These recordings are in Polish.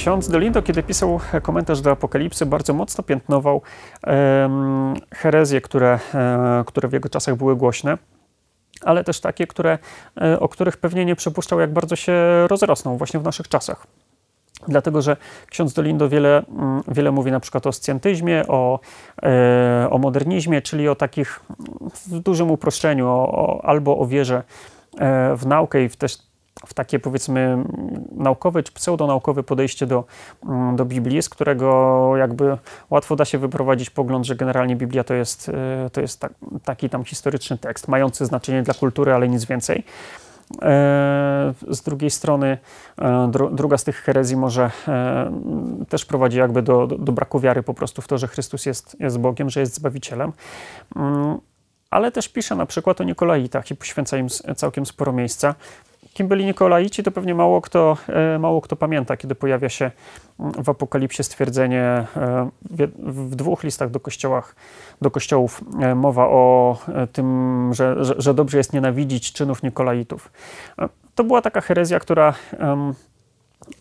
Ksiądz Dolindo, kiedy pisał komentarz do Apokalipsy, bardzo mocno piętnował um, herezje, które, e, które w jego czasach były głośne ale też takie, które, o których pewnie nie przypuszczał, jak bardzo się rozrosną właśnie w naszych czasach. Dlatego, że ksiądz Dolindo wiele, mm, wiele mówi na przykład o scjantyzmie, o, e, o modernizmie, czyli o takich w dużym uproszczeniu, o, o, albo o wierze e, w naukę i w też w takie powiedzmy naukowe czy pseudonaukowe podejście do, mm, do Biblii, z którego jakby łatwo da się wyprowadzić pogląd, że generalnie Biblia to jest, e, to jest tak, taki tam historyczny tekst, mający znaczenie dla kultury, ale nic więcej. E, z drugiej strony, e, druga z tych herezji może też prowadzi jakby do, do, do braku wiary po prostu w to, że Chrystus jest, jest Bogiem, że jest Zbawicielem mm, ale też pisze na przykład o Nikolaitach i poświęca im całkiem sporo miejsca kim byli Nikolaici, to pewnie mało kto, e, mało kto pamięta, kiedy pojawia się mm, w Apokalipsie stwierdzenie e, w dwóch listach do, kościołach, do kościołów e, mowa o tym, że, że, dobrze jest nienawidzić czynów Nikolaitów. To była taka herezja, która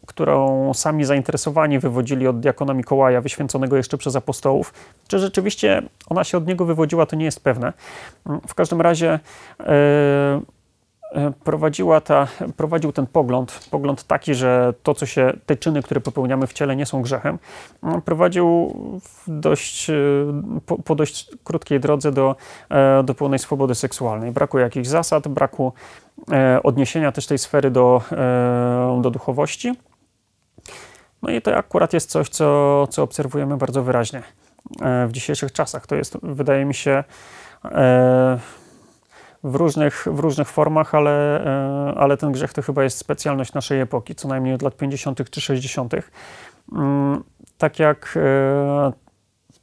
którą sami zainteresowani wywodzili od diakona Mikołaja, wyświęconego jeszcze przez apostołów. Czy rzeczywiście ona się od niego wywodziła, to nie jest pewne. W każdym razie E, prowadziła ta, prowadził ten pogląd, pogląd taki, że to, co się, te czyny, które popełniamy w ciele, nie są grzechem, no, prowadził dość, e, po, po, dość krótkiej drodze do, e, do pełnej swobody seksualnej. Braku jakichś zasad, braku odniesienia też tej sfery do, do duchowości. No i to akurat jest coś, co, co obserwujemy bardzo wyraźnie w dzisiejszych czasach. To jest, wydaje mi się, w różnych, w różnych formach, ale, e, ale ten grzech to chyba jest specjalność naszej epoki, co najmniej od lat 50. czy 60. Mm, tak jak, e,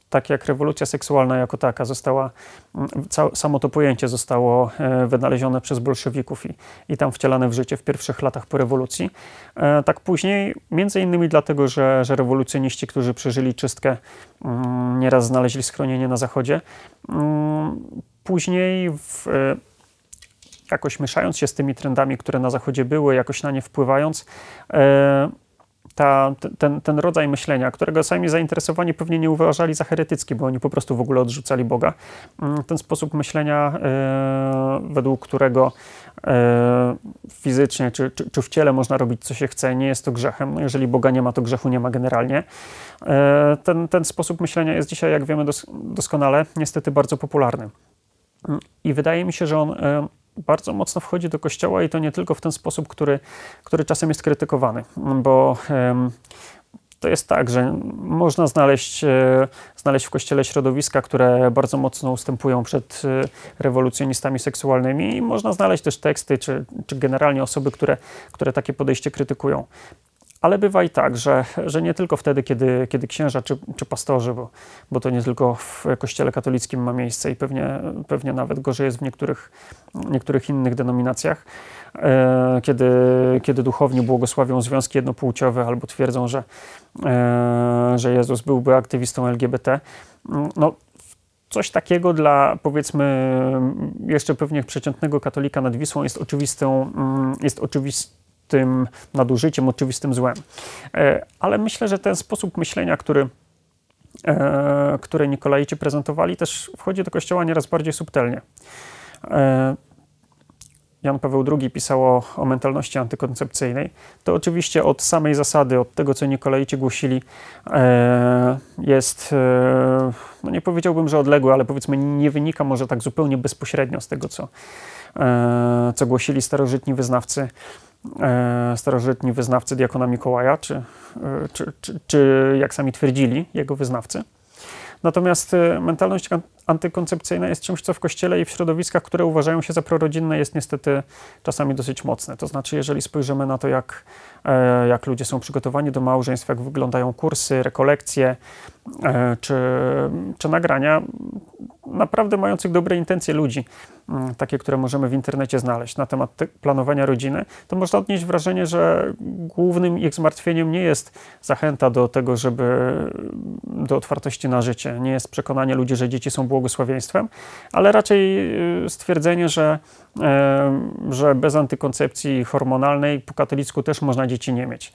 tak jak rewolucja seksualna jako taka została, mm, samo to pojęcie zostało e, wynalezione przez bolszewików i, i tam wcielane w życie w pierwszych latach po rewolucji, tak później, między innymi dlatego, że, że rewolucjoniści, którzy przeżyli czystkę, mm, nieraz znaleźli schronienie na zachodzie, później w, jakoś mieszając się z tymi trendami, które na Zachodzie były, jakoś na nie wpływając, e, ta, ten, ten rodzaj myślenia, którego sami zainteresowani pewnie nie uważali za heretycki, bo oni po prostu w ogóle odrzucali Boga. Mm, ten sposób myślenia, e, według którego e, fizycznie czy, czy, czy, w ciele można robić co się chce, nie jest to grzechem. No jeżeli Boga nie ma, to grzechu nie ma generalnie. ten, ten sposób myślenia jest dzisiaj, jak wiemy dos doskonale, niestety bardzo popularny. Mm, I wydaje mi się, że on bardzo mocno wchodzi do kościoła i to nie tylko w ten sposób, który, który czasem jest krytykowany, bo to jest tak, że można znaleźć, e, znaleźć w kościele środowiska, które bardzo mocno ustępują przed e, rewolucjonistami seksualnymi i można znaleźć też teksty, czy, czy generalnie osoby, które, które takie podejście krytykują. Ale bywa i tak, że, że nie tylko wtedy, kiedy, kiedy księża czy, czy pastorzy, bo, bo to nie tylko w kościele katolickim ma miejsce i pewnie, pewnie nawet gorzej jest w niektórych, niektórych innych denominacjach, e, kiedy, kiedy duchowni błogosławią związki jednopłciowe albo twierdzą, że, e, że Jezus byłby aktywistą LGBT. No, coś takiego dla powiedzmy jeszcze pewnie przeciętnego katolika nad Wisłą jest oczywistą, mm, jest oczywistą tym nadużyciem, oczywistym złem. E, ale myślę, że ten sposób myślenia, który, e, który Nikolaici prezentowali, też wchodzi do kościoła nieraz bardziej subtelnie. E, Jan Paweł II pisał o, o, mentalności antykoncepcyjnej, to oczywiście od samej zasady, od tego, co Nikolaici głosili, jest, no nie powiedziałbym, że odległe, ale powiedzmy nie wynika może tak zupełnie bezpośrednio z tego, co, co głosili starożytni wyznawcy starożytni wyznawcy diakona Mikołaja, czy, e, czy, czy, czy jak sami twierdzili jego wyznawcy. Natomiast e, mentalność antykoncepcyjna jest czymś, co w kościele i w środowiskach, które uważają się za prorodzinne, jest niestety czasami dosyć mocne. To znaczy, jeżeli spojrzymy na to, jak, jak ludzie są przygotowani do małżeństw, jak wyglądają kursy, rekolekcje czy, czy nagrania, naprawdę mających dobre intencje ludzi, mm, takie, które możemy w internecie znaleźć na temat planowania rodziny, to można odnieść wrażenie, że głównym ich zmartwieniem nie jest zachęta do tego, żeby do otwartości na życie, nie jest przekonanie ludzi, że dzieci są błogosławieństwem, ale raczej y, stwierdzenie, że, że bez antykoncepcji hormonalnej po katolicku też można dzieci nie mieć.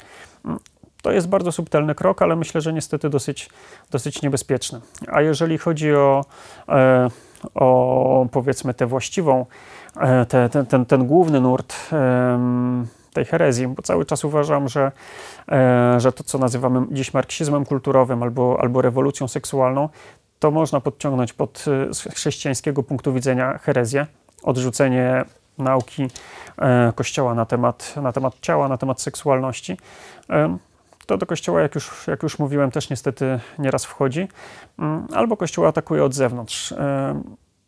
To jest bardzo subtelny krok, ale myślę, że niestety dosyć, dosyć niebezpieczny. A jeżeli chodzi o, e, o powiedzmy tę właściwą, e, te, ten, ten, ten główny nurt tej herezji, bo cały czas uważam, że, e, że to, co nazywamy dziś marksizmem kulturowym albo, albo rewolucją seksualną, to można podciągnąć pod chrześcijańskiego punktu widzenia herezję, odrzucenie nauki Kościoła na temat, na temat ciała, na temat seksualności to do kościoła, jak już, jak już mówiłem, też niestety nieraz wchodzi, mm, albo kościół atakuje od zewnątrz.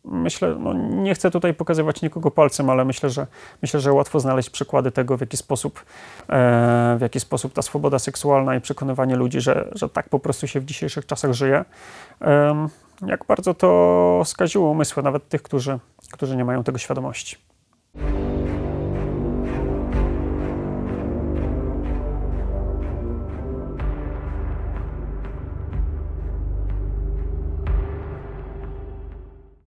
Myślę, no nie chcę tutaj pokazywać nikogo palcem, ale myślę, że myślę, że łatwo znaleźć przykłady tego, w jaki sposób, e, w jaki sposób ta swoboda seksualna i przekonywanie ludzi, że, że tak po prostu się w dzisiejszych czasach żyje, jak bardzo to skaziło umysły nawet tych, którzy, którzy nie mają tego świadomości.